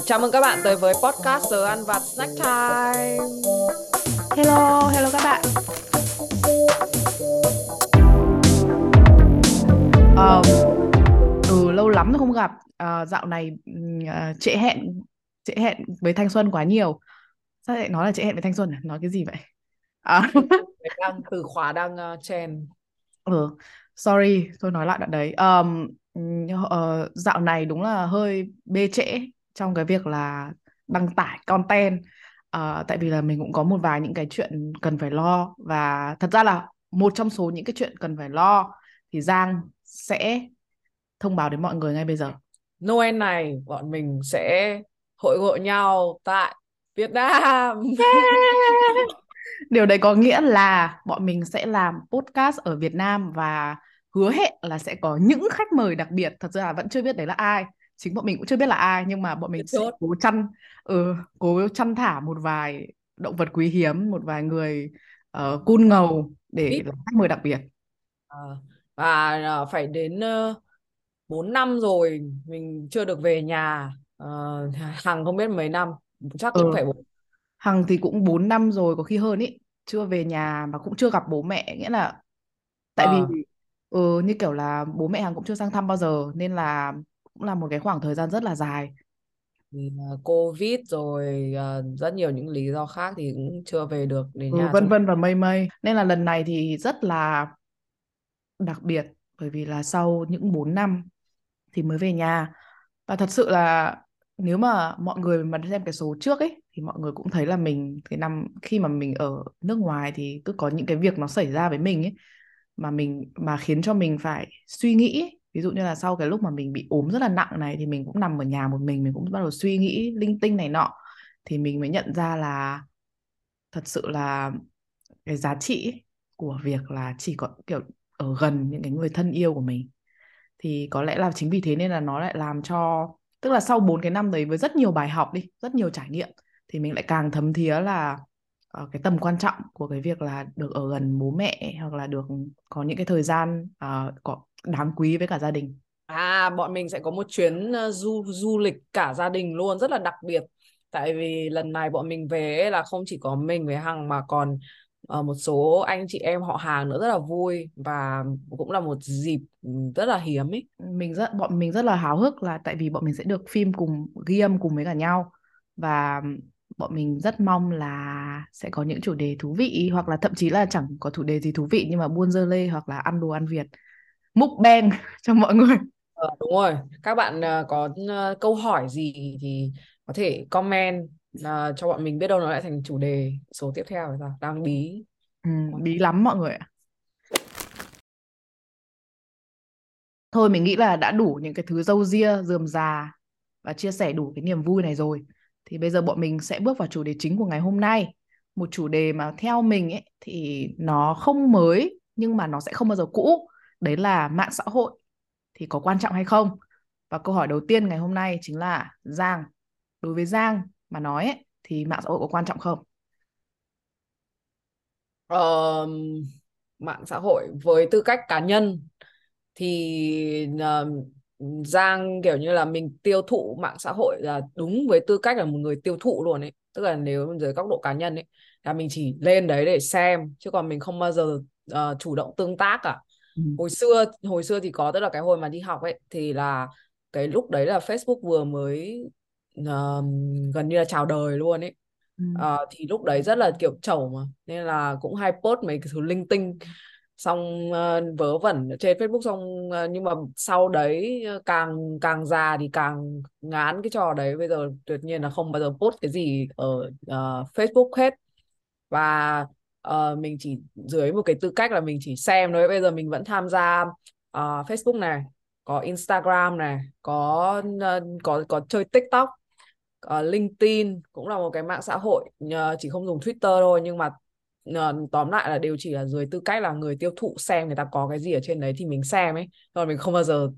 Chào mừng các bạn tới với podcast giờ ăn vặt snack time. Hello, hello các bạn. Ờ, ừ, lâu lắm rồi không gặp. Ờ, dạo này uh, trễ hẹn trễ hẹn với thanh xuân quá nhiều. Sao lại nói là trễ hẹn với thanh xuân à? Nói cái gì vậy? À, Đang từ khóa đang uh, trend. ừ, sorry, tôi nói lại đoạn đấy. Um, ờ, dạo này đúng là hơi bê trễ trong cái việc là đăng tải content. Uh, tại vì là mình cũng có một vài những cái chuyện cần phải lo. Và thật ra là một trong số những cái chuyện cần phải lo thì Giang sẽ thông báo đến mọi người ngay bây giờ. Noel này bọn mình sẽ hội ngộ nhau tại Việt Nam điều đấy có nghĩa là bọn mình sẽ làm podcast ở Việt Nam và hứa hẹn là sẽ có những khách mời đặc biệt. Thật ra vẫn chưa biết đấy là ai chính bọn mình cũng chưa biết là ai nhưng mà bọn mình sẽ cố chăn ừ, cố chăn thả một vài động vật quý hiếm một vài người uh, cun ngầu để làm khách mời đặc biệt. À, và uh, phải đến uh, ờ, 4 năm rồi mình chưa được về nhà. Uh, Hằng không biết mấy năm chắc cũng ừ. phải Hằng thì cũng 4 năm rồi có khi hơn ý. Chưa về nhà mà cũng chưa gặp bố mẹ nghĩa là tại à. vì ừ, như kiểu là bố mẹ Hằng cũng chưa sang thăm bao giờ nên là cũng là một cái khoảng thời gian rất là dài. Covid rồi uh, rất nhiều những lý do khác thì cũng chưa về được đến ừ, nhà vân vân và mây mây. Nên là lần này thì rất là đặc biệt bởi vì là sau những 4 năm thì mới về nhà. Và thật sự là nếu mà mọi người mà xem cái số trước ấy thì mọi người cũng thấy là mình cái năm khi mà mình ở nước ngoài thì cứ có những cái việc nó xảy ra với mình ấy mà mình mà khiến cho mình phải suy nghĩ ấy, ví dụ như là sau cái lúc mà mình bị ốm rất là nặng này thì mình cũng nằm ở nhà một mình mình cũng bắt đầu suy nghĩ linh tinh này nọ, thì mình mới nhận ra là thật sự là cái giá trị của việc là chỉ có, kiểu, ở gần những cái người thân yêu của mình. Thì có lẽ là chính vì thế nên là nó lại làm cho, tức là sau bốn cái năm đấy với rất nhiều bài học đi, rất nhiều trải nghiệm, thì mình lại càng thấm thía là uh, cái tầm quan trọng của cái việc là được ở gần bố mẹ hoặc là được có những cái thời gian uh, có đáng quý với cả gia đình? À bọn mình sẽ có một chuyến uh, du du lịch cả gia đình luôn rất là đặc biệt. Tại vì lần này bọn mình về là không chỉ có mình với hằng mà còn uh, một số anh chị em họ hàng nữa rất là vui và cũng là một dịp rất là hiếm ấy. Mình rất bọn mình rất là háo hức là tại vì bọn mình sẽ được phim cùng ghi âm cùng với cả nhau. Và bọn mình rất mong là sẽ có những chủ đề thú vị hoặc là thậm chí là chẳng có chủ đề gì thú vị nhưng mà buôn dơ lê hoặc là ăn đồ ăn Việt. Múc beng cho mọi người. Ờ, đúng rồi. Các bạn uh, có uh, câu hỏi gì thì có thể comment uh, cho bọn mình biết đâu nó lại thành chủ đề số tiếp theo là đang bí. Ừ, bí lắm mọi người ạ. Thôi mình nghĩ là đã đủ những cái thứ dâu ria dườm già và chia sẻ đủ cái niềm vui này rồi thì bây giờ bọn mình sẽ bước vào chủ đề chính của ngày hôm nay. Một chủ đề mà theo mình ấy thì nó không mới nhưng mà nó sẽ không bao giờ cũ. Đấy là mạng xã hội. Thì có quan trọng hay không? Và câu hỏi đầu tiên ngày hôm nay chính là Giang. Đối với Giang mà nói ấy, thì mạng xã hội có quan trọng không? Uh, mạng xã hội với tư cách cá nhân thì uh, Giang kiểu như là mình tiêu thụ mạng xã hội là đúng với tư cách là một người tiêu thụ luôn ấy tức là nếu dưới góc độ cá nhân ấy là mình chỉ lên đấy để xem chứ còn mình không bao giờ uh, chủ động tương tác cả ừ. hồi xưa hồi xưa thì có tức là cái hồi mà đi học ấy thì là cái lúc đấy là Facebook vừa mới uh, gần như là chào đời luôn ấy ừ. uh, thì lúc đấy rất là kiểu chẩu mà nên là cũng hay post mấy cái thứ linh tinh xong uh, vớ vẩn trên Facebook xong uh, nhưng mà sau đấy ờ, càng càng già thì càng ngán cái trò đấy. Bây giờ tuyệt nhiên là không bao giờ post cái gì ở uh, Facebook hết. Và uh, mình chỉ dưới một cái tư cách là mình chỉ xem thôi. Bây giờ mình vẫn tham gia uh, Facebook này có Instagram này có uh, có có chơi TikTok uh, LinkedIn cũng là một cái mạng xã hội uh, chỉ không dùng Twitter thôi. Nhưng mà uh, tóm lại là đều chỉ là dưới tư cách là người tiêu thụ xem người ta có cái gì ở trên đấy thì mình xem ấy. Còn mình không bao giờ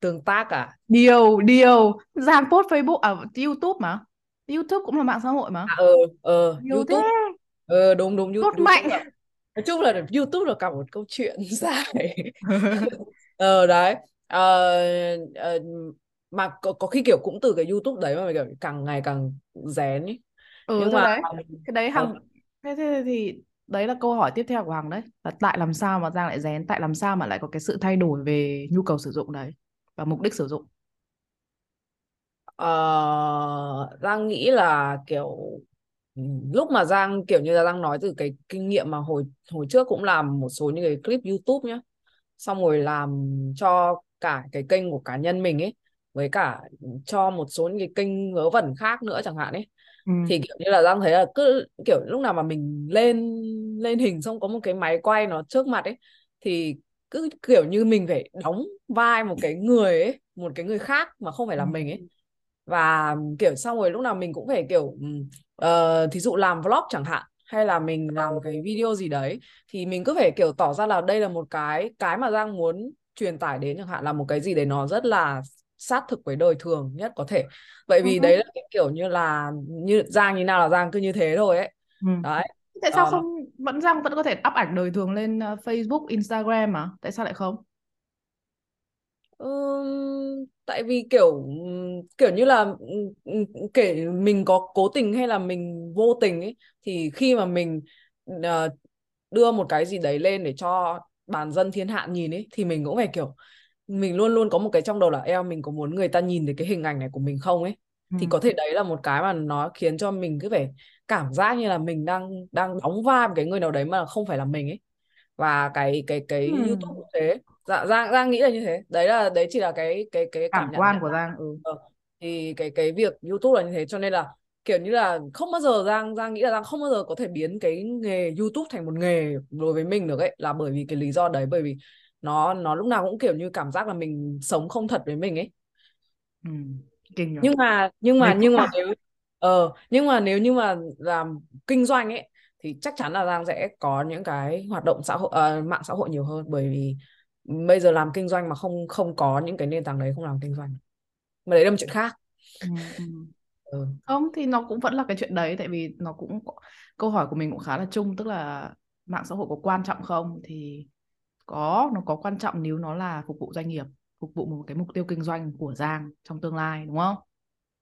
tương tác cả. Điều điều Giang post Facebook ở à, YouTube mà. YouTube cũng là mạng xã hội mà. À, ờ ờ YouTube thế. ờ đúng đúng YouTube, YouTube mạnh. là, nói chung là YouTube là cả một câu chuyện dài. Ờ đấy. Uh, uh, mà có, có khi kiểu cũng từ cái YouTube đấy mà kiểu càng ngày càng rén ấy. Ừ nhưng mà đấy. cái đấy ờ, Hằng thế, thế thì đấy là câu hỏi tiếp theo của Hằng đấy. Là tại làm sao mà Giang lại rén tại làm sao mà lại có cái sự thay đổi về nhu cầu sử dụng đấy và mục đích sử dụng? Ờ, Giang nghĩ là kiểu lúc mà Giang kiểu như là Giang nói từ cái kinh nghiệm mà hồi hồi trước cũng làm một số những cái clip YouTube nhá. Xong rồi làm cho cả cái kênh của cá nhân mình ấy với cả cho một số những cái kênh vớ vẩn khác nữa chẳng hạn ấy ừ. thì kiểu như là Giang thấy là cứ kiểu lúc nào mà mình lên lên hình xong có một cái máy quay nó trước mặt ấy thì cứ kiểu như mình phải đóng vai một cái người ấy một cái người khác mà không phải Ừ. là mình ấy và kiểu xong rồi lúc nào mình cũng phải kiểu uh, thí dụ làm vlog chẳng hạn hay là mình làm một cái video gì đấy thì mình cứ phải kiểu tỏ ra là đây là một cái cái mà Giang muốn truyền tải đến chẳng hạn là một cái gì đấy nó rất là sát thực với đời thường nhất có thể vậy vì Ừ. đấy là cái kiểu như là như Giang như nào là Giang cứ như thế thôi ấy Ừ. đấy Tại sao Ờ, không vẫn Giang vẫn có thể up ảnh đời thường lên ờ, Facebook, Instagram mà tại sao lại không? Ừm, tại vì kiểu kiểu như là ừm, ừm, kể mình có cố tình hay là mình vô tình ấy thì khi mà mình ờ, đưa một cái gì đấy lên để cho bàn dân thiên hạ nhìn ấy thì mình cũng phải kiểu mình luôn luôn có một cái trong đầu là eo mình có muốn người ta nhìn thấy cái hình ảnh này của mình không ấy Ừ. thì có thể đấy là một cái mà nó khiến cho mình cứ phải cảm giác như là mình đang đang đóng vai một cái người nào đấy mà không phải là mình ấy và cái cái cái Ừ. YouTube cũng thế dạ Giang Giang nghĩ là như thế đấy là đấy chỉ là cái cái cái Cảm cảm nhận quan của Giang. Ừ. ờ. thì cái cái việc YouTube là như thế cho nên là kiểu như là không bao giờ Giang Giang nghĩ là Giang không bao giờ có thể biến cái nghề YouTube thành một nghề đối với mình được ấy là bởi vì cái lý do đấy bởi vì nó nó lúc nào cũng kiểu như cảm giác là mình sống không thật với mình ấy Ừ. Kinh rồi. nhưng mà nhưng mà nhưng mà nếu ờ nhưng mà nếu như mà làm kinh doanh ấy thì chắc chắn là Giang sẽ có những cái hoạt động xã hội ờ, mạng xã hội nhiều hơn bởi vì bây giờ làm kinh doanh mà không không có những cái nền tảng đấy không làm kinh doanh mà đấy là một chuyện khác Ừ. Ừ. ừ. Không thì nó cũng vẫn là cái chuyện đấy tại vì nó cũng câu hỏi của mình cũng khá là chung tức là mạng xã hội có quan trọng không thì có nó có quan trọng nếu nó là phục vụ doanh nghiệp phục vụ một cái mục tiêu kinh doanh của Giang trong tương lai đúng không?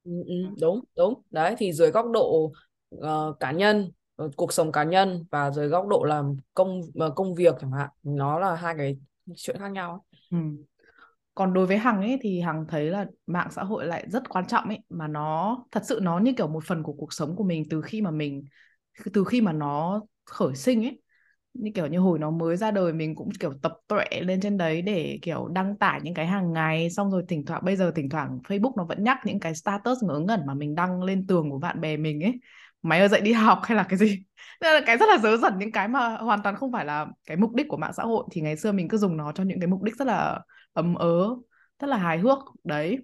Ừ, ừ, đúng đúng đấy thì dưới góc độ ờ, cá nhân ờ, cuộc sống cá nhân và dưới góc độ làm công ờ, công việc chẳng hạn nó là hai cái chuyện khác nhau. Ừ. Còn đối với Hằng ấy thì Hằng thấy là mạng xã hội lại rất quan trọng ấy mà nó thật sự nó như kiểu một phần của cuộc sống của mình từ khi mà mình từ khi mà nó khởi sinh ấy như kiểu như hồi nó mới ra đời mình cũng, kiểu, tập tuệ lên trên đấy để, kiểu, đăng tải những cái hàng ngày. Xong rồi thỉnh thoảng, bây giờ thỉnh thoảng Facebook nó vẫn nhắc những cái status ngớ ngẩn mà mình đăng lên tường của bạn bè mình ấy. Mày ơi, dậy đi học hay là cái gì? Nên là cái rất là dớ dẩn, những cái mà hoàn toàn không phải là cái mục đích của mạng xã hội. Thì ngày xưa mình cứ dùng nó cho những cái mục đích rất là ấm ớ, rất là hài hước. Đấy.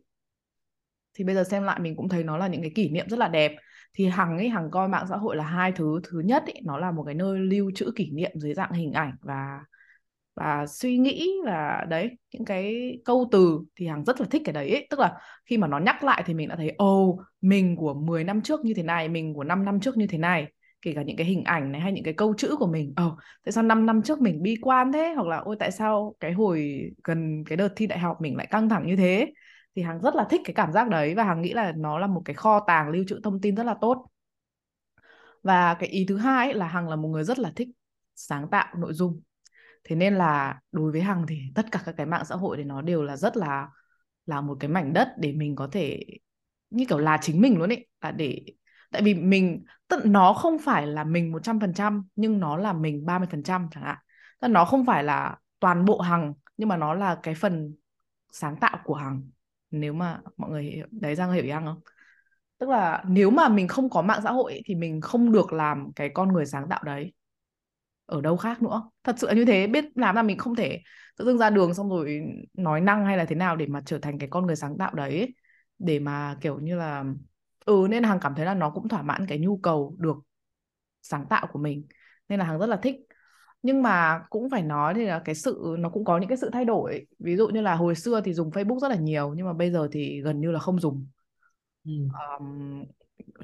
Thì bây giờ xem lại mình cũng thấy nó là những cái kỷ niệm rất là đẹp thì Hằng ấy Hằng coi mạng xã hội là hai thứ. Thứ nhất ấy, nó là một cái nơi lưu trữ kỷ niệm dưới dạng hình ảnh và và suy nghĩ và đấy những cái câu từ thì Hằng rất là thích cái đấy ấy. tức là khi mà nó nhắc lại thì mình đã thấy ồ mình của 10 năm trước như thế này mình của 5 năm trước như thế này. Kể cả những cái hình ảnh này hay những cái câu chữ của mình ồ tại sao 5 năm trước mình bi quan thế? Hoặc là ôi tại sao cái hồi gần cái đợt thi đại học mình lại căng thẳng như thế? Thì Hằng rất là thích cái cảm giác đấy và Hằng nghĩ là nó là một cái kho tàng lưu trữ thông tin rất là tốt. Và cái ý thứ hai ấy là Hằng là một người rất là thích sáng tạo nội dung. Thế nên là đối với Hằng thì tất cả các cái mạng xã hội thì nó đều là rất là là một cái mảnh đất để mình có thể, như kiểu là chính mình luôn ấy, là để, tại vì mình, tức nó không phải là mình 100% nhưng nó là mình 30% chẳng hạn. Tức nó không phải là toàn bộ Hằng nhưng mà nó là cái phần sáng tạo của Hằng nếu mà mọi người hiểu, đấy Giang hiểu ý Hằng không? Tức là nếu mà mình không có mạng xã hội thì mình không được làm cái con người sáng tạo đấy. Ở đâu khác nữa? Thật sự là như thế biết làm là mình không thể tự dưng ra đường xong rồi nói năng hay là thế nào để mà trở thành cái con người sáng tạo đấy. Ấy. để mà kiểu như là ừ nên Hằng cảm thấy là nó cũng thỏa mãn cái nhu cầu được sáng tạo của mình. Nên là Hằng rất là thích nhưng mà cũng phải nói thì là cái sự nó cũng có những cái sự thay đổi. Ví dụ như là hồi xưa thì dùng Facebook rất là nhiều nhưng mà bây giờ thì gần như là không dùng. Ừ. um,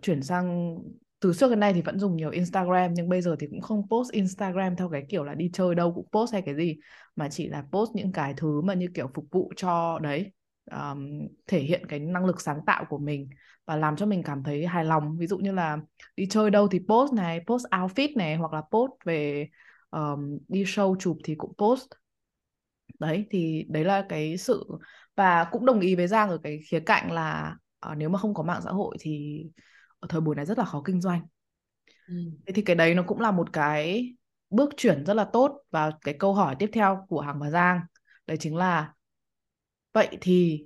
chuyển sang từ trước đến nay thì vẫn dùng nhiều Instagram nhưng bây giờ thì cũng không post Instagram theo cái kiểu là đi chơi đâu cũng post hay cái gì mà chỉ là post những cái thứ mà như kiểu phục vụ cho đấy um, thể hiện cái năng lực sáng tạo của mình và làm cho mình cảm thấy hài lòng. Ví dụ như là đi chơi đâu thì post này post outfit này hoặc là post về um, đi show chụp thì cũng post. Đấy thì đấy là cái sự và cũng đồng ý với Giang ở cái khía cạnh là uh, nếu mà không có mạng xã hội thì ở thời buổi này rất là khó kinh doanh. Ừ. thế thì cái đấy nó cũng là một cái bước chuyển rất là tốt và cái câu hỏi tiếp theo của Hằng và Giang. Đấy chính là vậy thì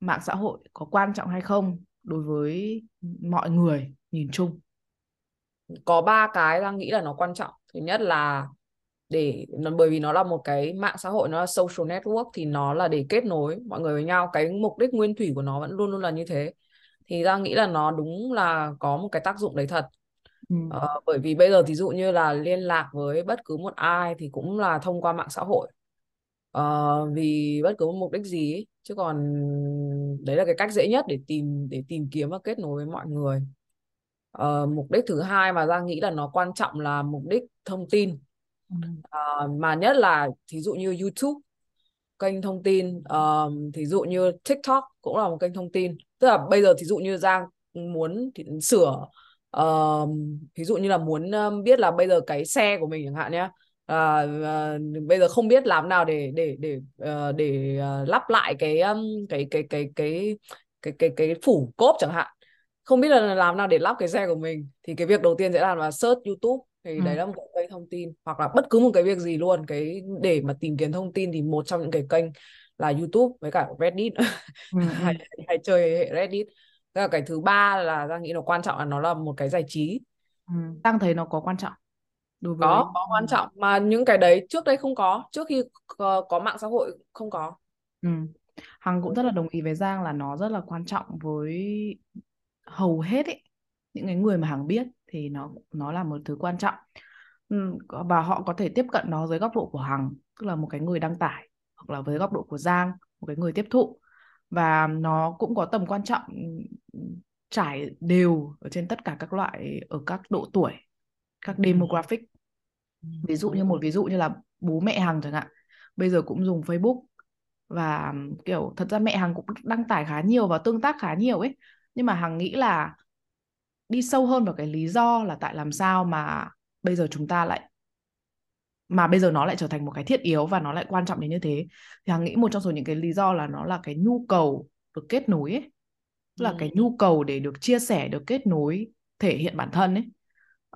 mạng xã hội có quan trọng hay không đối với mọi người nhìn chung? Có ba cái Giang nghĩ là nó quan trọng thứ nhất là để bởi vì nó là một cái mạng xã hội nó là social network thì nó là để kết nối mọi người với nhau cái mục đích nguyên thủy của nó vẫn luôn luôn là như thế thì Giang nghĩ là nó đúng là có một cái tác dụng đấy thật ừ. ờ, bởi vì bây giờ ví dụ như là liên lạc với bất cứ một ai thì cũng là thông qua mạng xã hội ờ, vì bất cứ một mục đích gì ấy. chứ còn đấy là cái cách dễ nhất để tìm để tìm kiếm và kết nối với mọi người ờ, mục đích thứ hai mà Giang nghĩ là nó quan trọng là mục đích thông tin. Uh, mà nhất là thí dụ như YouTube kênh thông tin uh, thí dụ như TikTok cũng là một kênh thông tin. Tức là bây giờ thí dụ như Giang muốn thì sửa uh, ví dụ như là muốn biết là bây giờ cái xe của mình chẳng hạn nhé uh, uh, bây giờ không biết làm nào để để để uh, để uh, lắp lại cái um, cái cái cái cái cái cái cái phủ cốp chẳng hạn không biết là làm nào để lắp cái xe của mình thì cái việc đầu tiên sẽ làm là search YouTube thì ừ. đấy là một cái kênh thông tin hoặc là bất cứ một cái việc gì luôn cái để mà tìm kiếm thông tin thì một trong những cái kênh là YouTube với cả Reddit ừ. ừ. hay, hay chơi hệ Reddit Thế là cái thứ ba là Giang nghĩ nó quan trọng là nó là một cái giải trí ừ. Giang thấy nó có quan trọng đối với... có có quan trọng mà những cái đấy trước đây không có trước khi có, có mạng xã hội không có ừ. Hằng cũng rất là đồng ý với Giang là nó rất là quan trọng với hầu hết ấy những cái người mà Hằng biết thì nó nó là một thứ quan trọng. Và họ có thể tiếp cận nó dưới góc độ của Hằng tức là một cái người đăng tải hoặc là với góc độ của Giang một cái người tiếp thụ. Và nó cũng có tầm quan trọng trải đều ở trên tất cả các loại ở các độ tuổi các demographic. Ví dụ như một ví dụ như là bố mẹ Hằng chẳng hạn bây giờ cũng dùng Facebook. Và kiểu thật ra mẹ Hằng cũng đăng tải khá nhiều và tương tác khá nhiều ấy nhưng mà Hằng nghĩ là đi sâu hơn vào cái lý do là tại làm sao mà bây giờ chúng ta lại mà bây giờ nó lại trở thành một cái thiết yếu và nó lại quan trọng đến như thế. Thì hằng nghĩ một trong số những cái lý do là nó là cái nhu cầu được kết nối ấy. Là ừ. cái nhu cầu để được chia sẻ được kết nối thể hiện bản thân ấy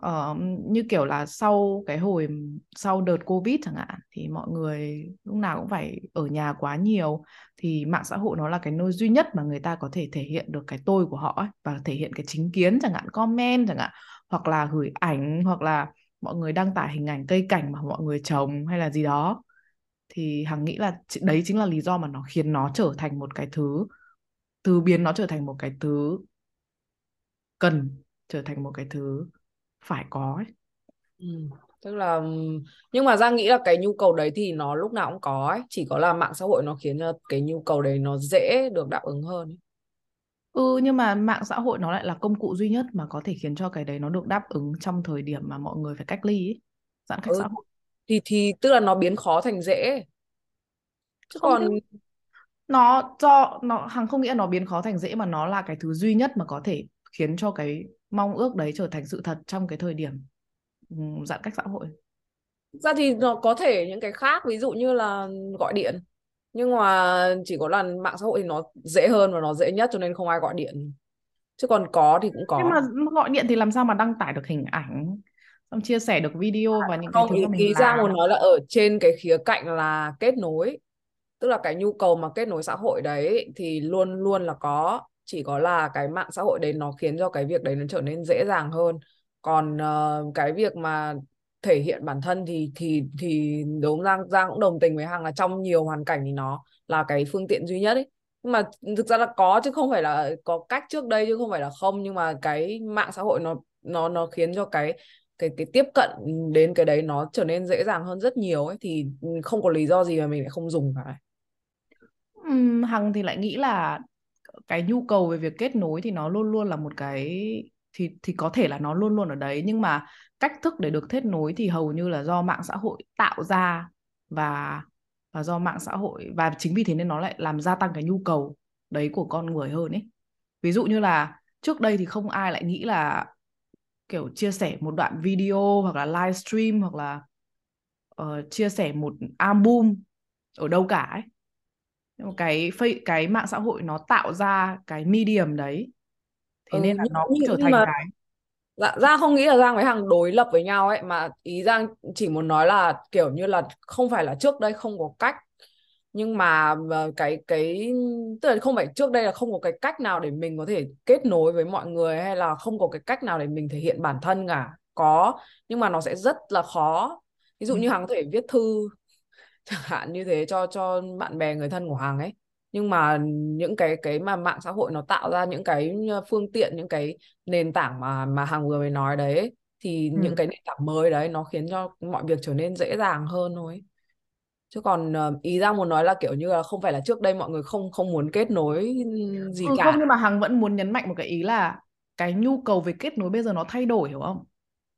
uh, như kiểu là sau cái hồi sau đợt covid chẳng hạn thì mọi người lúc nào cũng phải ở nhà quá nhiều thì mạng xã hội nó là cái nơi duy nhất mà người ta có thể thể hiện được cái tôi của họ ấy, và thể hiện cái chính kiến chẳng hạn comment chẳng hạn hoặc là gửi ảnh hoặc là mọi người đăng tải hình ảnh cây cảnh mà mọi người trồng hay là gì đó. Thì hằng nghĩ là đấy chính là lý do mà nó khiến nó trở thành một cái thứ từ biến nó trở thành một cái thứ cần trở thành một cái thứ phải có ấy. Ừ. Tức là nhưng mà Giang nghĩ là cái nhu cầu đấy thì nó lúc nào cũng có ấy, chỉ có là mạng xã hội nó khiến cho cái nhu cầu đấy nó dễ được đáp ứng hơn. Ấy. Ừ nhưng mà mạng xã hội nó lại là công cụ duy nhất mà có thể khiến cho cái đấy nó được đáp ứng trong thời điểm mà mọi người phải cách ly ấy. Giãn cách ừ. xã hội. Thì thì tức là nó biến khó thành dễ. Chứ không còn nó do nó hàng không nghĩa nó biến khó thành dễ mà nó là cái thứ duy nhất mà có thể khiến cho cái mong ước đấy trở thành sự thật trong cái thời điểm giãn cách xã hội? Ra thì nó có thể những cái khác ví dụ như là gọi điện. Nhưng mà chỉ có là mạng xã hội thì nó dễ hơn và nó dễ nhất cho nên không ai gọi điện. Chứ còn có thì cũng có. Nhưng mà gọi điện thì làm sao mà đăng tải được hình ảnh xong chia sẻ được video và những không, cái thứ mà mình ý ra muốn nói là ở trên cái khía cạnh là kết nối. Tức là cái nhu cầu mà kết nối xã hội đấy thì luôn luôn là có chỉ có là cái mạng xã hội đấy nó khiến cho cái việc đấy nó trở nên dễ dàng hơn. Còn uh, cái việc mà thể hiện bản thân thì thì thì đúng Giang Giang cũng đồng tình với Hằng là trong nhiều hoàn cảnh thì nó là cái phương tiện duy nhất ấy. Nhưng mà thực ra là có chứ không phải là có cách trước đây chứ không phải là không. Nhưng mà cái mạng xã hội nó nó nó khiến cho cái cái cái tiếp cận đến cái đấy nó trở nên dễ dàng hơn rất nhiều ấy. Thì không có lý do gì mà mình lại không dùng cả. Uhm, Hằng thì lại nghĩ là cái nhu cầu về việc kết nối thì nó luôn luôn là một cái thì thì có thể là nó luôn luôn ở đấy. Nhưng mà cách thức để được kết nối thì hầu như là do mạng xã hội tạo ra và và do mạng xã hội và chính vì thế nên nó lại làm gia tăng cái nhu cầu đấy của con người hơn ấy. Ví dụ như là trước đây thì không ai lại nghĩ là kiểu chia sẻ một đoạn video hoặc là livestream hoặc là uh, chia sẻ một album ở đâu cả ấy nhưng mà cái cái mạng xã hội nó tạo ra cái medium đấy. Thế ừ, nên là nó cũng trở thành mà cái Dạ, Giang không nghĩ là Giang với Hằng đối lập với nhau ấy mà ý Giang chỉ muốn nói là kiểu như là không phải là trước đây không có cách. Nhưng mà ờ, cái cái tức là không phải trước đây là không có cái cách nào để mình có thể kết nối với mọi người hay là không có cái cách nào để mình thể hiện bản thân cả. Có nhưng mà nó sẽ rất là khó. Ví dụ ừ. như Hằng có thể viết thư chẳng hạn như thế cho cho bạn bè người thân của Hằng ấy. Nhưng mà những cái cái mà mạng xã hội nó tạo ra những cái ờ, phương tiện những cái nền tảng mà mà Hằng vừa mới nói đấy thì Ừ. những cái nền tảng mới đấy nó khiến cho mọi việc trở nên dễ dàng hơn thôi. Chứ còn ờ, ý Giang muốn nói là kiểu như là không phải là trước đây mọi người không không muốn kết nối gì ừ không cả nhưng mà Hằng vẫn muốn nhấn mạnh một cái ý là cái nhu cầu về kết nối bây giờ nó thay đổi hiểu không?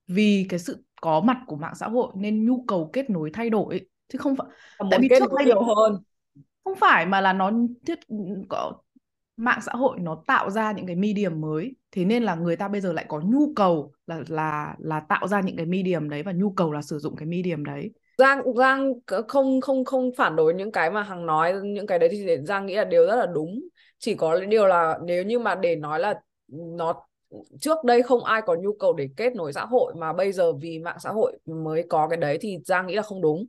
Vì cái sự có mặt của mạng xã hội nên nhu cầu kết nối thay đổi chứ không phải Là tại vì trước đây nhiều hơn. không phải mà là nó thiết có mạng xã hội nó tạo ra những cái medium mới. Thế nên là người ta bây giờ lại có nhu cầu là là là tạo ra những cái medium đấy và nhu cầu là sử dụng cái medium đấy. Giang Giang không không không phản đối những cái mà Hằng nói những cái đấy thì Giang nghĩ là điều rất là đúng. Chỉ có điều là nếu như mà để nói là nó trước đây không ai có nhu cầu để kết nối xã hội mà bây giờ vì mạng xã hội mới có cái đấy thì Giang nghĩ là không đúng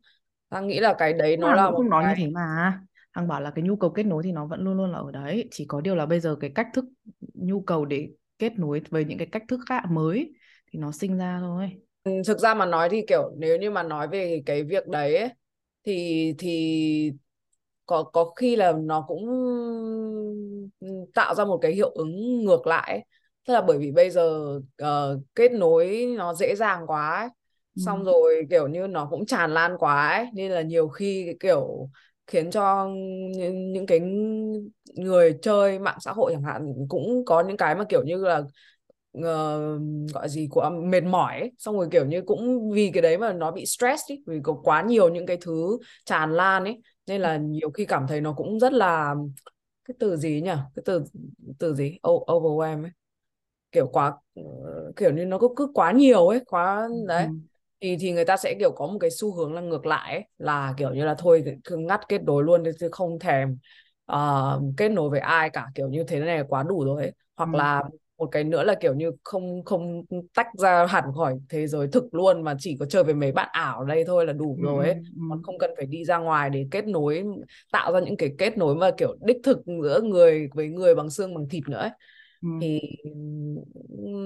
Giang nghĩ là cái đấy nó là cũng một không nói như cái thế mà Hằng bảo là cái nhu cầu kết nối thì nó vẫn luôn luôn là ở đấy chỉ có điều là bây giờ cái cách thức nhu cầu để kết nối với những cái cách thức khác mới thì nó sinh ra thôi Ừ, thực ra mà nói thì kiểu nếu như mà nói về cái việc đấy ấy, thì thì có có khi là nó cũng tạo ra một cái hiệu ứng ngược lại ấy. Tức là bởi vì bây giờ ờ, kết nối nó dễ dàng quá ấy. Ừ. Xong rồi kiểu như nó cũng tràn lan quá ấy. Nên là nhiều khi kiểu khiến cho những, những cái người chơi mạng xã hội chẳng hạn cũng có những cái mà kiểu như là ờ, gọi gì của mệt mỏi ấy. xong rồi kiểu như cũng vì cái đấy mà nó bị stress ấy vì có quá nhiều những cái thứ tràn lan ấy nên là nhiều khi cảm thấy nó cũng rất là cái từ gì nhỉ cái từ từ gì O- overwhelm ấy kiểu quá kiểu như nó cứ cứ quá nhiều ấy quá Ừ. thì thì người ta sẽ kiểu có một cái xu hướng là ngược lại ấy, là kiểu như là thôi cứ ngắt kết nối luôn chứ không thèm ờ, kết nối với ai cả kiểu như thế này là quá đủ rồi ấy. Ừ. hoặc là một cái nữa là kiểu như không không tách ra hẳn khỏi thế giới thực luôn mà chỉ có chơi với mấy bạn ảo ở đây thôi là đủ Ừ. rồi Ừ. ấy Ừ. còn không cần phải đi ra ngoài để kết nối tạo ra những cái kết nối mà kiểu đích thực giữa người với người bằng xương bằng thịt nữa ấy Ừ. thì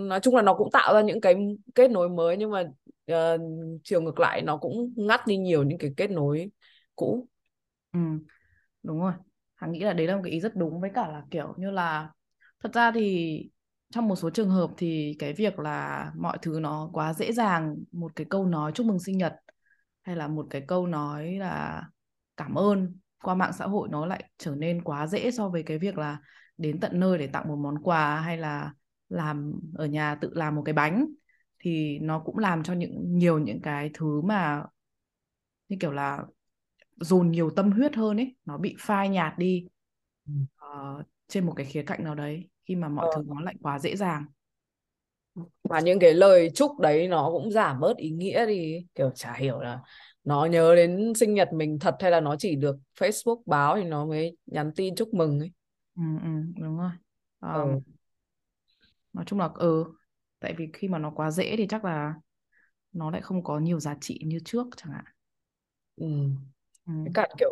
nói chung là nó cũng tạo ra những cái kết nối mới nhưng mà uh, chiều ngược lại nó cũng ngắt đi nhiều những cái kết nối cũ Ừ. đúng rồi Hằng nghĩ là đấy là một cái ý rất đúng với cả là kiểu như là thật ra thì trong một số trường hợp thì cái việc là mọi thứ nó quá dễ dàng một cái câu nói chúc mừng sinh nhật hay là một cái câu nói là cảm ơn qua mạng xã hội nó lại trở nên quá dễ so với cái việc là đến tận nơi để tặng một món quà hay là làm ở nhà tự làm một cái bánh thì nó cũng làm cho những nhiều những cái thứ mà như kiểu là dồn nhiều tâm huyết hơn ấy nó bị phai nhạt đi Ừ. ờ, trên một cái khía cạnh nào đấy khi mà mọi Ờ, thứ nó lại quá dễ dàng. Và những cái lời chúc đấy nó cũng giảm bớt ý nghĩa đi kiểu chả hiểu là nó nhớ đến sinh nhật mình thật hay là nó chỉ được Facebook báo thì nó mới nhắn tin chúc mừng ấy ừ, ừ, đúng rồi Ờ, ừ. nói chung là ừ tại vì khi mà nó quá dễ thì chắc là nó lại không có nhiều giá trị như trước chẳng hạn Ừ. ừ. Cái cả kiểu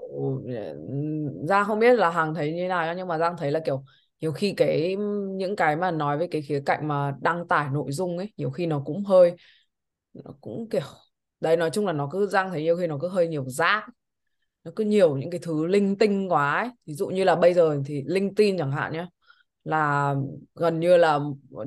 Giang không biết là Hằng thấy như nào nhá, nhưng mà Giang thấy là kiểu nhiều khi cái những cái mà nói về cái khía cạnh mà đăng tải nội dung ấy nhiều khi nó cũng hơi nó cũng kiểu đấy nói chung là nó cứ Giang thấy nhiều khi nó cứ hơi nhiều rác nó cứ nhiều những cái thứ linh tinh quá ấy. ví dụ như là bây giờ thì LinkedIn chẳng hạn nhé là gần như là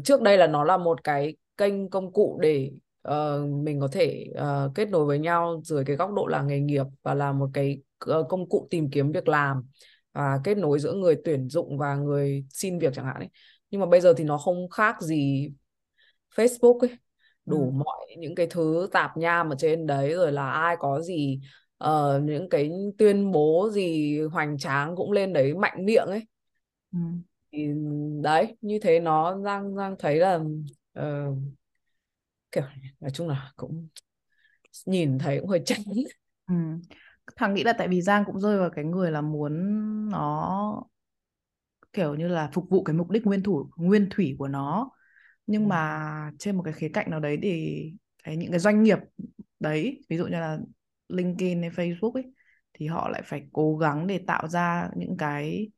trước đây là nó là một cái kênh công cụ để ờ, mình có thể ờ, kết nối với nhau dưới cái góc độ là nghề nghiệp và là một cái ờ, công cụ tìm kiếm việc làm và kết nối giữa người tuyển dụng và người xin việc chẳng hạn ấy nhưng mà bây giờ thì nó không khác gì Facebook ấy Ừ. đủ mọi những cái thứ tạp nham ở trên đấy rồi là ai có gì uh, những cái tuyên bố gì hoành tráng cũng lên đấy mạnh miệng ấy ừ. thì đấy như thế nó Giang Giang thấy là uh, kiểu nói chung là cũng nhìn thấy cũng hơi chán ừ. thằng nghĩ là tại vì Giang cũng rơi vào cái người là muốn nó kiểu như là phục vụ cái mục đích nguyên thủ nguyên thủy của nó nhưng Ừ. mà trên một cái khía cạnh nào đấy thì cái những cái doanh nghiệp đấy ví dụ như là LinkedIn hay Facebook ấy thì họ lại phải cố gắng để tạo ra những cái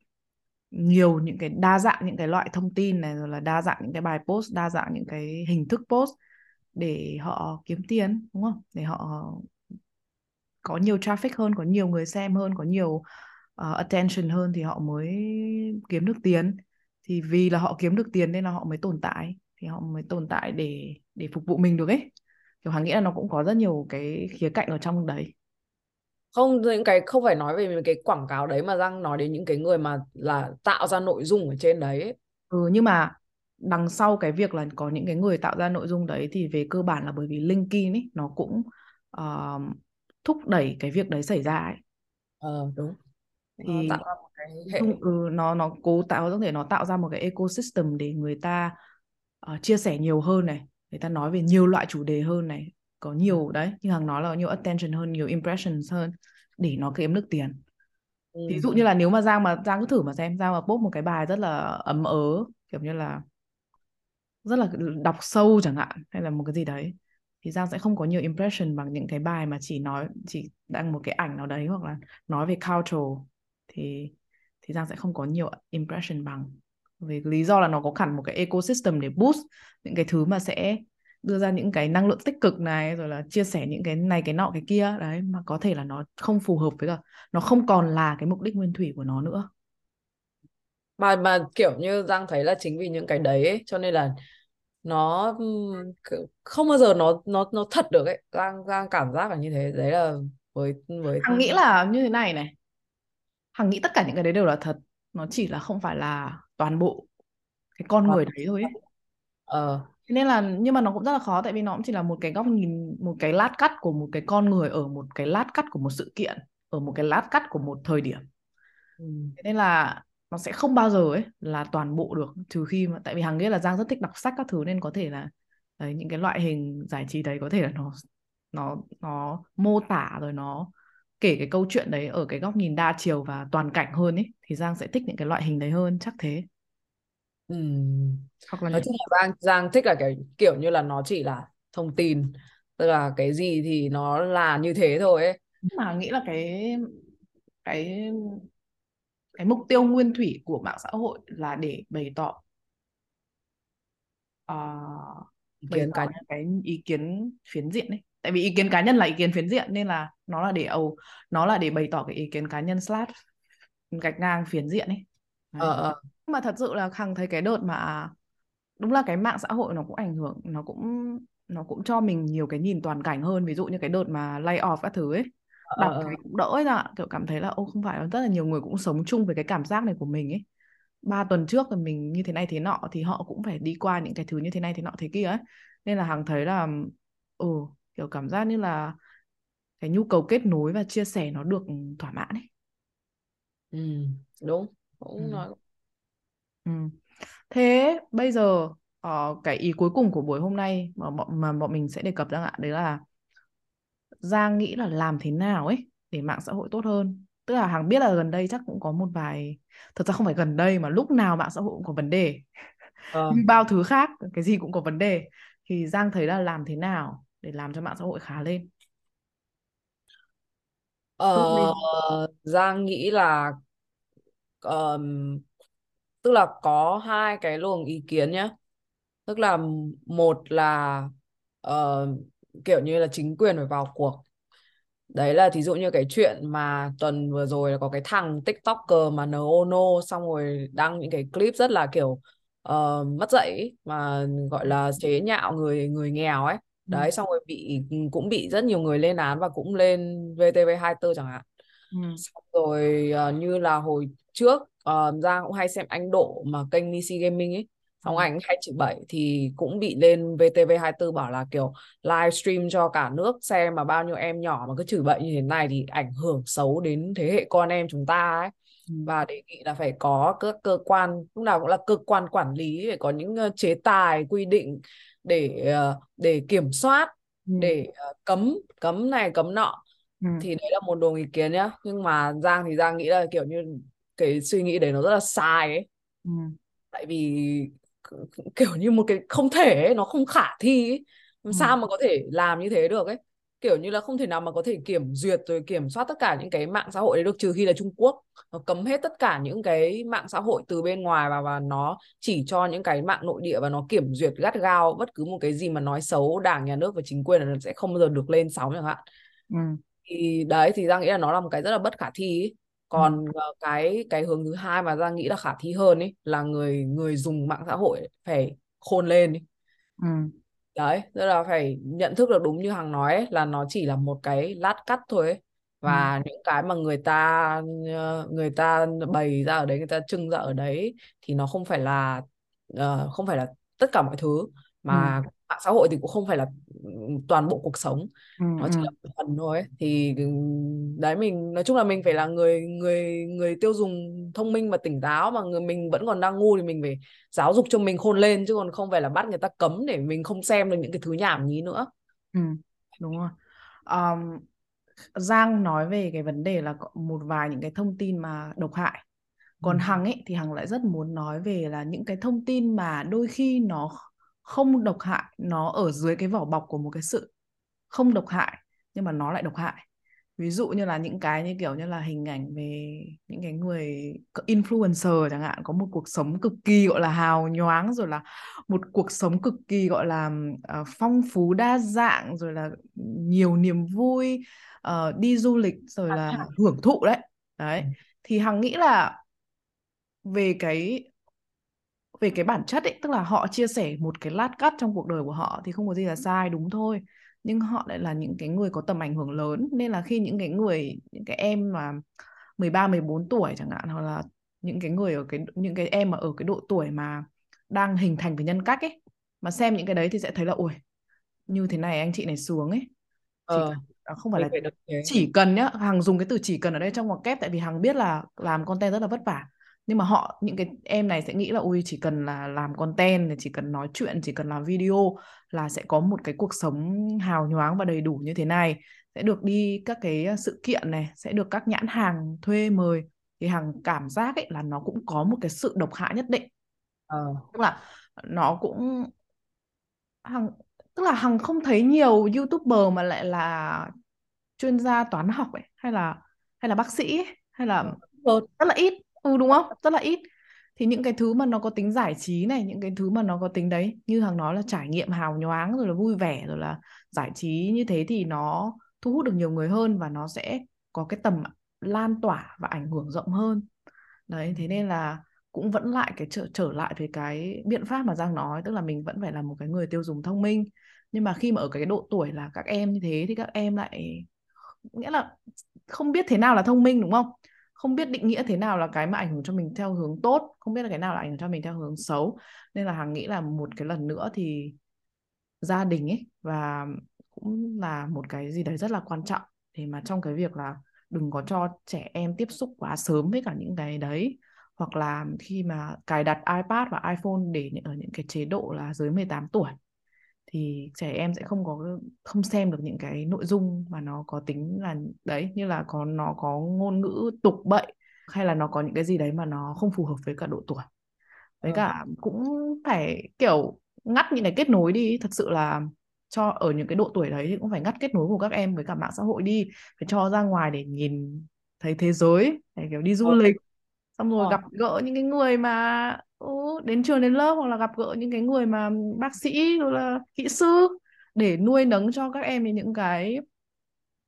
nhiều những cái đa dạng những cái loại thông tin này rồi là đa dạng những cái bài post đa dạng những cái hình thức post để họ kiếm tiền đúng không? Để họ có nhiều traffic hơn có nhiều người xem hơn có nhiều uh, attention hơn thì họ mới kiếm được tiền. Thì vì là họ kiếm được tiền nên là họ mới tồn tại thì họ mới tồn tại để để phục vụ mình được ấy kiểu hàng nghĩ là nó cũng có rất nhiều cái khía cạnh ở trong đấy. Không những cái không phải nói về cái quảng cáo đấy mà Giang nói đến những cái người mà là tạo ra nội dung ở trên đấy ấy. ừ, nhưng mà đằng sau cái việc là có những cái người tạo ra nội dung đấy thì về cơ bản là bởi vì LinkedIn ấy nó cũng uh, thúc đẩy cái việc đấy xảy ra ấy. Ờ đúng. Nó thì tạo ra một cái hệ ừ, nó nó cố tạo có thể nó tạo ra một cái ecosystem để người ta uh, chia sẻ nhiều hơn này người ta nói về nhiều loại chủ đề hơn này có nhiều đấy như hàng nói là có nhiều attention hơn nhiều impressions hơn để nó kiếm được tiền. Ừ. ví dụ như là nếu mà Giang mà Giang cứ thử mà xem Giang mà post một cái bài rất là ấm ớ kiểu như là rất là đọc sâu chẳng hạn hay là một cái gì đấy thì Giang sẽ không có nhiều impression bằng những cái bài mà chỉ nói chỉ đăng một cái ảnh nào đấy hoặc là nói về cultural thì thì Giang sẽ không có nhiều impression bằng vì lý do là nó có hẳn một cái ecosystem để boost những cái thứ mà sẽ đưa ra những cái năng lượng tích cực này rồi là chia sẻ những cái này cái nọ cái kia. Đấy mà có thể là nó không phù hợp với cả nó không còn là cái mục đích nguyên thủy của nó nữa. Mà mà kiểu như Giang thấy là chính vì những cái đấy ấy, cho nên là nó không bao giờ nó nó nó thật được ấy. Giang Giang cảm giác là như thế. Đấy là với với Hằng nghĩ là như thế này này. Hằng nghĩ tất cả những cái đấy đều là thật. Nó chỉ là không phải là toàn bộ cái con người đấy thôi ấy. ờ Thế nên là nhưng mà nó cũng rất là khó tại vì nó cũng chỉ là một cái góc nhìn một cái lát cắt của một cái con người ở một cái lát cắt của một sự kiện ở một cái lát cắt của một thời điểm ừ. thế nên là nó sẽ không bao giờ ấy là toàn bộ được trừ khi mà tại vì Hằng nghĩ là Giang rất thích đọc sách các thứ nên có thể là đấy, những cái loại hình giải trí đấy có thể là nó nó nó mô tả rồi nó kể cái câu chuyện đấy ở cái góc nhìn đa chiều và toàn cảnh hơn ấy thì Giang sẽ thích những cái loại hình đấy hơn chắc thế. Ừ. hoặc là nói chung là Giang Giang thích là cái kiểu như là nó chỉ là thông tin tức là cái gì thì nó là như thế thôi ấy. Mà nghĩ là cái cái cái mục tiêu nguyên thủy của mạng xã hội là để bày tỏ uh, ý bày kiến tỏ cá nhân cái ý kiến phiến diện ấy tại vì ý kiến cá nhân là ý kiến phiến diện nên là nó là để ầu nó là để bày tỏ cái ý kiến cá nhân slash gạch ngang phiến diện ấy. Ờ ờ. Nhưng mà thật sự là Hằng thấy cái đợt mà đúng là cái mạng xã hội nó cũng ảnh hưởng nó cũng nó cũng cho mình nhiều cái nhìn toàn cảnh hơn. Ví dụ như cái đợt mà lay off các thứ ấy ờ đọc ờ thấy cũng đỡ ấy ra. Kiểu cảm thấy là ô không phải rất là nhiều người cũng sống chung với cái cảm giác này của mình ấy. Ba tuần trước là mình như thế này thế nọ thì họ cũng phải đi qua những cái thứ như thế này thế nọ thế kia ấy. Nên là Hằng thấy là ừ kiểu cảm giác như là cái nhu cầu kết nối và chia sẻ nó được thỏa mãn ấy ừ. đúng ừ. cũng nói Ừ. Thế bây giờ ờ, cái ý cuối cùng của buổi hôm nay mà bọn mà bọn mình sẽ đề cập ra ạ đấy là Giang nghĩ là làm thế nào ấy để mạng xã hội tốt hơn. Tức là Hằng biết là gần đây chắc cũng có một vài thật ra không phải gần đây mà lúc nào mạng xã hội cũng có vấn đề. ờ bao thứ khác, cái gì cũng có vấn đề. Thì Giang thấy là làm thế nào để làm cho mạng xã hội khá lên, Ờ. Giang nghĩ là ờm, tức là có hai cái luồng ý kiến nhé tức là một là ờ, kiểu như là chính quyền phải vào cuộc. Đấy là thí dụ như cái chuyện mà tuần vừa rồi là có cái thằng TikToker mà NONO xong rồi đăng những cái clip rất là kiểu ờ, mất dạy mà gọi là chế nhạo người người nghèo ấy Ừ. đấy xong rồi bị cũng bị rất nhiều người lên án và cũng lên VTV24 chẳng hạn Ừ. xong rồi ờ, như là hồi trước ờ, Giang cũng hay xem anh Độ mà kênh Missy Gaming ấy xong Ừ. ảnh hay chửi bậy thì cũng bị lên VTV24 bảo là kiểu livestream cho cả nước xem mà bao nhiêu em nhỏ mà cứ chửi bậy như thế này thì ảnh hưởng xấu đến thế hệ con em chúng ta ấy Ừ. và đề nghị là phải có các cơ quan lúc nào cũng là cơ quan quản lý phải có những ờ, chế tài quy định để ờ, để kiểm soát Ừ. để ờ, cấm cấm này cấm nọ Ừ. thì đấy là một luồng ý kiến nhá nhưng mà Giang thì Giang nghĩ là kiểu như cái suy nghĩ đấy nó rất là sai ấy Ừ. tại vì kiểu như một cái không thể ấy, nó không khả thi ấy. làm Ừ. sao mà có thể làm như thế được ấy kiểu như là không thể nào mà có thể kiểm duyệt rồi kiểm soát tất cả những cái mạng xã hội đấy được trừ khi là Trung Quốc nó cấm hết tất cả những cái mạng xã hội từ bên ngoài và và nó chỉ cho những cái mạng nội địa và nó kiểm duyệt gắt gao bất cứ một cái gì mà nói xấu đảng nhà nước và chính quyền là nó sẽ không bao giờ được lên sóng chẳng hạn Ừ. thì đấy thì Giang nghĩ là nó là một cái rất là bất khả thi ý. Ừ. còn ờ, cái cái hướng thứ hai mà Giang nghĩ là khả thi hơn ấy là người người dùng mạng xã hội phải khôn lên ý. Ừ. đấy tức là phải nhận thức được đúng như Hằng nói ấy, là nó chỉ là một cái lát cắt thôi ấy. Ừ. và những cái mà người ta ờ, người ta bày ra ở đấy người ta trưng ra ở đấy thì nó không phải là ờ, không phải là tất cả mọi thứ Ừ. mạng xã hội thì cũng không phải là ừ, toàn bộ cuộc sống Ừ. nó Ừ. chỉ là một phần thôi ấy. thì ừ, đấy mình nói chung là mình phải là người người người tiêu dùng thông minh và tỉnh táo mà người mình vẫn còn đang ngu thì mình phải giáo dục cho mình khôn lên chứ còn không phải là bắt người ta cấm để mình không xem được những cái thứ nhảm nhí nữa Ừ. Đúng rồi. Um, Giang nói về cái vấn đề là một vài những cái thông tin mà độc hại. ừ. Còn Hằng ấy thì Hằng lại rất muốn nói về là những cái thông tin mà đôi khi nó không độc hại, nó ở dưới cái vỏ bọc của một cái sự không độc hại nhưng mà nó lại độc hại. Ví dụ như là những cái như kiểu như là hình ảnh về những cái người influencer chẳng hạn có một cuộc sống cực kỳ gọi là hào nhoáng rồi là một cuộc sống cực kỳ gọi là ờ, phong phú đa dạng rồi là nhiều niềm vui ờ, đi du lịch rồi là hưởng thụ đấy. Đấy. Ừ. Thì Hằng nghĩ là về cái về cái bản chất ấy tức là họ chia sẻ một cái lát cắt trong cuộc đời của họ thì không có gì là sai đúng thôi. Nhưng họ lại là những cái người có tầm ảnh hưởng lớn nên là khi những cái người những cái em mà 13 14 tuổi chẳng hạn hoặc là những cái người ở cái những cái em mà ở cái độ tuổi mà đang hình thành cái nhân cách ấy mà xem những cái đấy thì sẽ thấy là ui như thế này anh chị này sướng ấy. Ờ à, không phải là chỉ cần nhá Hằng dùng cái từ chỉ cần ở đây trong ngoặc kép tại vì Hằng biết là làm content rất là vất vả nhưng mà họ những cái em này sẽ nghĩ là ui chỉ cần là làm content chỉ cần nói chuyện chỉ cần làm video là sẽ có một cái cuộc sống hào nhoáng và đầy đủ như thế này. Sẽ được đi các cái sự kiện này sẽ được các nhãn hàng thuê mời. Thì Hằng cảm giác ấy là nó cũng có một cái sự độc hại nhất định. Ờ. Tức là nó cũng Hằng tức là Hằng không thấy nhiều YouTuber mà lại là chuyên gia toán học ấy hay là hay là bác sĩ ấy, hay là ờ. rất là ít ừ đúng không? Rất là ít. Thì những cái thứ mà nó có tính giải trí này, những cái thứ mà nó có tính đấy, như hàng nói là trải nghiệm hào nhoáng, rồi là vui vẻ, rồi là giải trí như thế thì nó thu hút được nhiều người hơn và nó sẽ có cái tầm lan tỏa và ảnh hưởng rộng hơn. Đấy, thế nên là cũng vẫn lại cái trở trở lại với cái biện pháp mà Giang nói, tức là mình vẫn phải là một cái người tiêu dùng thông minh. Nhưng mà khi mà ở cái độ tuổi là các em như thế thì các em lại, nghĩa là không biết thế nào là thông minh, đúng không? Không biết định nghĩa thế nào là cái mà ảnh hưởng cho mình theo hướng tốt, không biết là cái nào là ảnh hưởng cho mình theo hướng xấu. Nên là Hằng nghĩ là một cái lần nữa thì gia đình ấy, và cũng là một cái gì đấy rất là quan trọng để mà trong cái việc là đừng có cho trẻ em tiếp xúc quá sớm với cả những cái đấy. Hoặc là khi mà cài đặt iPad và iPhone để ở những cái chế độ là dưới 18 tuổi thì trẻ em sẽ không có không xem được những cái nội dung mà nó có tính là đấy như là có nó có ngôn ngữ tục bậy hay là nó có những cái gì đấy mà nó không phù hợp với cả độ tuổi. Với ờ cả cũng phải kiểu ngắt những cái kết nối đi. Thật sự là cho ở những cái độ tuổi đấy thì cũng phải ngắt kết nối của các em với cả mạng xã hội đi phải cho ra ngoài để nhìn thấy thế giới để kiểu đi du ờ lịch xong rồi ờ gặp gỡ những cái người mà ừ, đến trường đến lớp hoặc là gặp gỡ những cái người mà bác sĩ rồi là kỹ sư để nuôi nấng cho các em những cái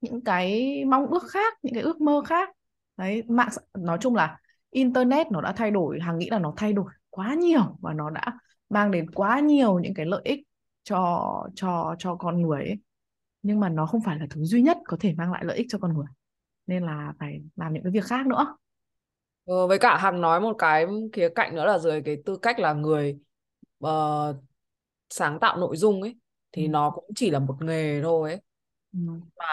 những cái mong ước khác những cái ước mơ khác đấy mạng nói chung là internet nó đã thay đổi hàng nghĩ là nó thay đổi quá nhiều và nó đã mang đến quá nhiều những cái lợi ích cho cho cho con người ấy. nhưng mà nó không phải là thứ duy nhất có thể mang lại lợi ích cho con người nên là phải làm những cái việc khác nữa Ờ, với cả Hằng nói một cái khía cạnh nữa là dưới cái tư cách là người uh, sáng tạo nội dung ấy thì Ừ. nó cũng chỉ là một nghề thôi ấy Ừ. mà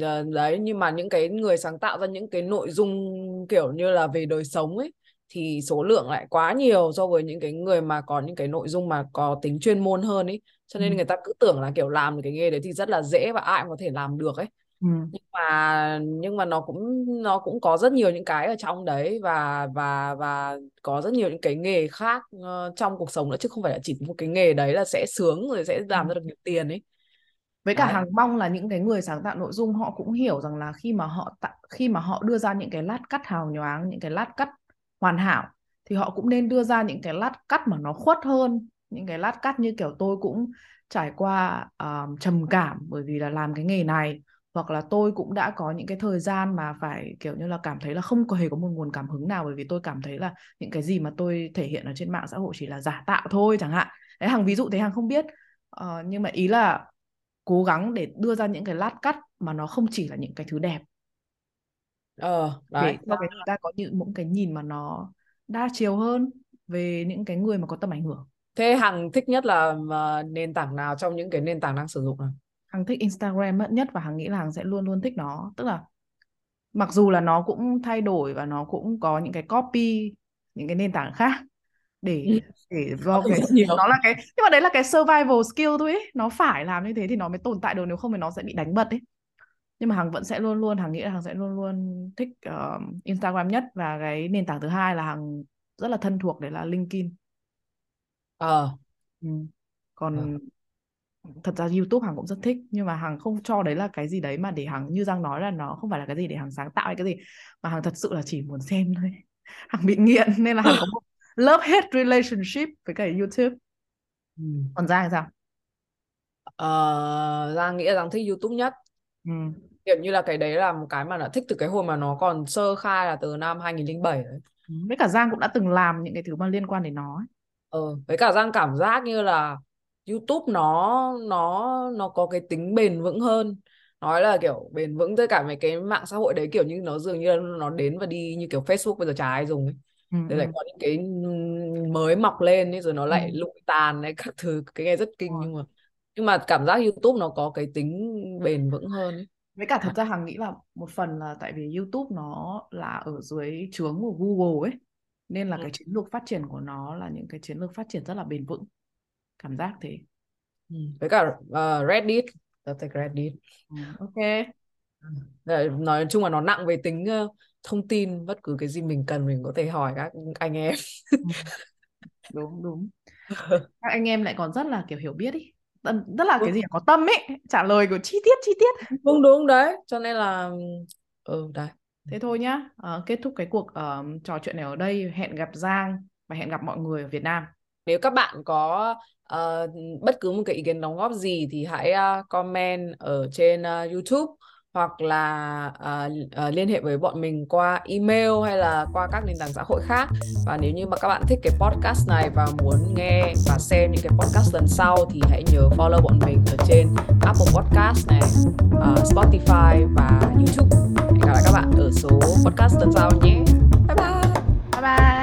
ờ, đấy nhưng mà những cái người sáng tạo ra những cái nội dung kiểu như là về đời sống ấy thì số lượng lại quá nhiều so với những cái người mà có những cái nội dung mà có tính chuyên môn hơn ấy cho Ừ. nên người ta cứ tưởng là kiểu làm được cái nghề đấy thì rất là dễ và ai cũng có thể làm được ấy Ừ. nhưng mà nhưng mà nó cũng nó cũng có rất nhiều những cái ở trong đấy và và và có rất nhiều những cái nghề khác ờ, trong cuộc sống nữa chứ không phải là chỉ một cái nghề đấy là sẽ sướng rồi sẽ Ừ. làm ra được nhiều tiền ấy với cả đấy Hằng mong là những cái người sáng tạo nội dung họ cũng hiểu rằng là khi mà họ tạo, khi mà họ đưa ra những cái lát cắt hào nhoáng những cái lát cắt hoàn hảo thì họ cũng nên đưa ra những cái lát cắt mà nó khuất hơn những cái lát cắt như kiểu tôi cũng trải qua uh, trầm cảm bởi vì là làm cái nghề này hoặc là tôi cũng đã có những cái thời gian mà phải kiểu như là cảm thấy là không có hề có một nguồn cảm hứng nào bởi vì tôi cảm thấy là những cái gì mà tôi thể hiện ở trên mạng xã hội chỉ là giả tạo thôi chẳng hạn. Đấy Hằng ví dụ thế Hằng không biết. Ờ, nhưng mà ý là cố gắng để đưa ra những cái lát cắt mà nó không chỉ là những cái thứ đẹp. Ờ để đấy. cho cái người ta có những một cái nhìn mà nó đa chiều hơn về những cái người mà có tầm ảnh hưởng. Thế Hằng thích nhất là ờ, nền tảng nào trong những cái nền tảng đang sử dụng nào Hằng thích Instagram nhất và Hằng nghĩ là Hằng sẽ luôn luôn thích nó. Tức là mặc dù là nó cũng thay đổi và nó cũng có những cái copy những cái nền tảng khác để để do Copy cái nó là cái nhưng mà đấy là cái survival skill thôi ấy. nó phải làm như thế thì nó mới tồn tại được nếu không thì nó sẽ bị đánh bật ấy. Nhưng mà Hằng vẫn sẽ luôn luôn Hằng nghĩ là Hằng sẽ luôn luôn thích uh, Instagram nhất. Và cái nền tảng thứ hai là Hằng rất là thân thuộc đấy là LinkedIn. Ờ. Ừ. ờ. còn thật ra YouTube Hằng cũng rất thích nhưng mà Hằng không cho đấy là cái gì đấy mà để Hằng như Giang nói là nó không phải là cái gì để Hằng sáng tạo hay cái gì mà Hằng thật sự là chỉ muốn xem thôi Hằng bị nghiện nên là Hằng có một love hate relationship với cả YouTube ừ. còn Giang sao ờ, Giang nghĩ là Giang thích YouTube nhất ừ. kiểu như là cái đấy là một cái mà đã thích từ cái hồi mà nó còn sơ khai là từ năm 2007 đấy Ừ. với cả Giang cũng đã từng làm những cái thứ mà liên quan đến nó ấy. ờ với cả Giang cảm giác như là YouTube nó nó nó có cái tính bền vững hơn nói là kiểu bền vững với cả mấy cái mạng xã hội đấy kiểu như nó dường như nó đến và đi như kiểu Facebook bây giờ chả ai dùng ấy ừ. Lại ừ. có những cái mới mọc lên ấy rồi nó Ừ. lại lụi tàn ấy các thứ cái nghe rất kinh nhưng mà nhưng mà cảm giác YouTube nó có cái tính bền vững hơn ấy. với cả thật ra Hằng nghĩ là một phần là tại vì YouTube nó là ở dưới trướng của Google ấy nên là Ừ. cái chiến lược phát triển của nó là những cái chiến lược phát triển rất là bền vững cảm giác thế. Ừ. với cả uh, Reddit tớ thích Reddit. Ừ. ok. Đấy, nói chung là nó nặng về tính ờ, thông tin bất cứ cái gì mình cần mình có thể hỏi các anh em. Ừ. đúng đúng. Các anh em lại còn rất là kiểu hiểu biết ý. Rất là cái gì có tâm ấy trả lời của chi tiết chi tiết. Đúng đúng đấy. Cho nên là ừ đấy. Thế thôi nhá. Ờ, kết thúc cái cuộc ờ, trò chuyện này ở đây. Hẹn gặp Giang và hẹn gặp mọi người ở Việt Nam. Nếu các bạn có uh, bất cứ một cái ý kiến đóng góp gì thì hãy uh, comment ở trên uh, YouTube hoặc là uh, uh, liên hệ với bọn mình qua email hay là qua các nền tảng xã hội khác và nếu như mà các bạn thích cái podcast này và muốn nghe và xem những cái podcast lần sau thì hãy nhớ follow bọn mình ở trên Apple Podcast này, uh, Spotify và YouTube. Hẹn gặp lại các bạn ở số podcast lần sau nhé. Bye bye. Bye bye.